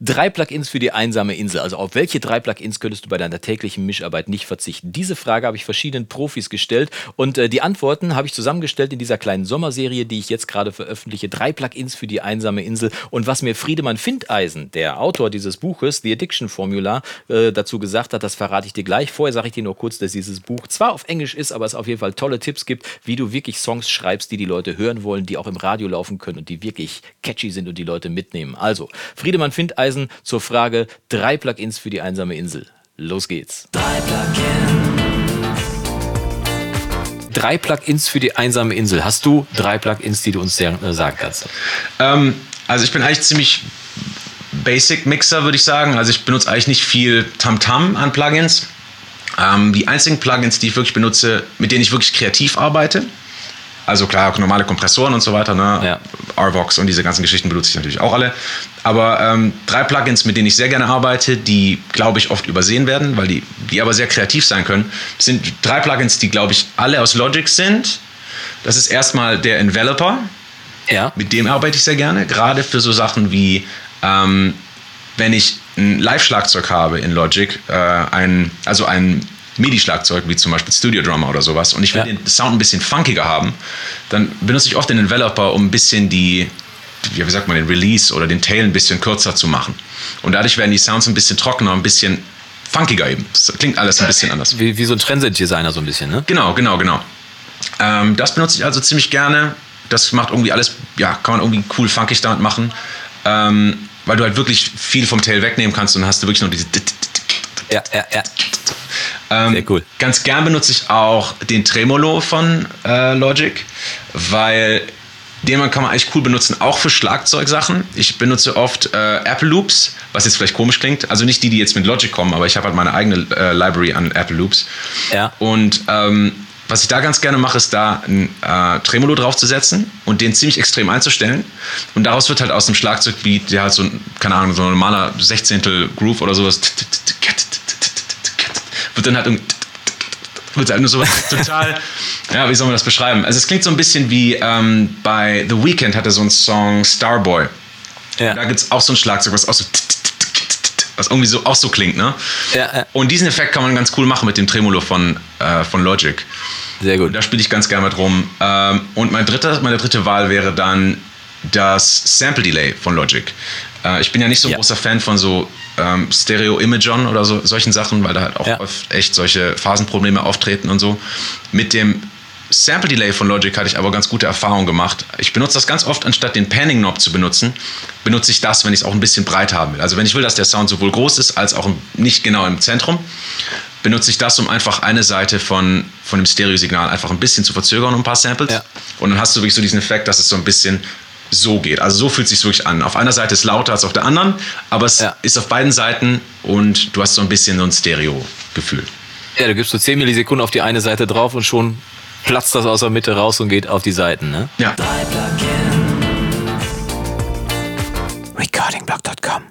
Drei Plugins für die einsame Insel. Also auf welche drei Plugins könntest du bei deiner täglichen Mischarbeit nicht verzichten? Diese Frage habe ich verschiedenen Profis gestellt und äh, die Antworten habe ich zusammengestellt in dieser kleinen Sommerserie, die ich jetzt gerade veröffentliche. Drei Plugins für die einsame Insel. Und was mir Friedemann Findeisen, der Autor dieses Buches, The Addiction Formula, äh, dazu gesagt hat, das verrate ich dir gleich. Vorher sage ich dir nur kurz, dass dieses Buch zwar auf Englisch ist, aber es auf jeden Fall tolle Tipps gibt, wie du wirklich Songs schreibst, die die Leute hören wollen, die auch im Radio laufen können und die wirklich catchy sind und die Leute mitnehmen. Also, Friedemann Findeisen Hinweisen zur Frage drei Plugins für die einsame Insel. Los geht's. Drei Plugins. Drei Plugins für die einsame Insel. Hast du drei Plugins, die du uns äh, sagen kannst? Ähm, also ich bin eigentlich ziemlich Basic Mixer, würde ich sagen. Also ich benutze eigentlich nicht viel Tamtam -Tam an Plugins. Ähm, die einzigen Plugins, die ich wirklich benutze, mit denen ich wirklich kreativ arbeite, also klar, normale Kompressoren und so weiter, ne? Ja. RVox und diese ganzen Geschichten benutze ich natürlich auch alle. Aber ähm, drei Plugins, mit denen ich sehr gerne arbeite, die, glaube ich, oft übersehen werden, weil die, die aber sehr kreativ sein können, sind drei Plugins, die, glaube ich, alle aus Logic sind. Das ist erstmal der Enveloper. Ja. Mit dem arbeite ich sehr gerne, gerade für so Sachen wie, ähm, wenn ich ein Live-Schlagzeug habe in Logic, äh, ein, also ein MIDI-Schlagzeug, wie zum Beispiel Studio Drummer oder sowas, und ich will ja. den Sound ein bisschen funkiger haben, dann benutze ich oft den Developer, um ein bisschen die, wie sagt man, den Release oder den Tail ein bisschen kürzer zu machen. Und dadurch werden die Sounds ein bisschen trockener, ein bisschen funkiger eben. Das klingt alles ein bisschen anders. Wie, wie so ein Transient-Designer so ein bisschen, ne? Genau, genau, genau. Ähm, das benutze ich also ziemlich gerne. Das macht irgendwie alles, ja, kann man irgendwie cool funkig damit machen. Ähm, weil du halt wirklich viel vom Tail wegnehmen kannst und hast du wirklich noch diese. Ja, ja, ja. Ähm, Sehr cool. Ganz gern benutze ich auch den Tremolo von äh, Logic, weil den kann man eigentlich cool benutzen, auch für Schlagzeugsachen. Ich benutze oft äh, Apple Loops, was jetzt vielleicht komisch klingt. Also nicht die, die jetzt mit Logic kommen, aber ich habe halt meine eigene äh, Library an Apple Loops. Ja. Und ähm, was ich da ganz gerne mache, ist da ein äh, Tremolo draufzusetzen und den ziemlich extrem einzustellen. Und daraus wird halt aus dem Schlagzeugbeat, der halt so, keine Ahnung, so ein normaler Sechzehntel Groove oder sowas wird dann halt irgendwie wird halt nur so total, ja, wie soll man das beschreiben? Also es klingt so ein bisschen wie ähm, bei The Weeknd hatte so einen Song Starboy. Ja. Da gibt es auch so ein Schlagzeug, was auch so was irgendwie so auch so klingt, ne? Ja, ja. Und diesen Effekt kann man ganz cool machen mit dem Tremolo von, äh, von Logic. Sehr gut. Da spiele ich ganz gerne mit rum. Ähm, und mein dritter, meine dritte Wahl wäre dann das Sample Delay von Logic. Äh, ich bin ja nicht so ein ja. großer Fan von so ähm, Stereo-Imagon oder so, solchen Sachen, weil da halt auch ja. oft echt solche Phasenprobleme auftreten und so. Mit dem Sample Delay von Logic hatte ich aber ganz gute Erfahrungen gemacht. Ich benutze das ganz oft, anstatt den Panning Knob zu benutzen, benutze ich das, wenn ich es auch ein bisschen breit haben will. Also wenn ich will, dass der Sound sowohl groß ist als auch nicht genau im Zentrum, benutze ich das, um einfach eine Seite von, von dem Stereosignal einfach ein bisschen zu verzögern, um ein paar Samples. Ja. Und dann hast du wirklich so diesen Effekt, dass es so ein bisschen so geht. Also so fühlt es sich wirklich an. Auf einer Seite ist es lauter als auf der anderen, aber es ja. ist auf beiden Seiten und du hast so ein bisschen so ein Stereo-Gefühl. Ja, du gibst so 10 Millisekunden auf die eine Seite drauf und schon platzt das aus der Mitte raus und geht auf die Seiten, ne? Ja. Recordingblock.com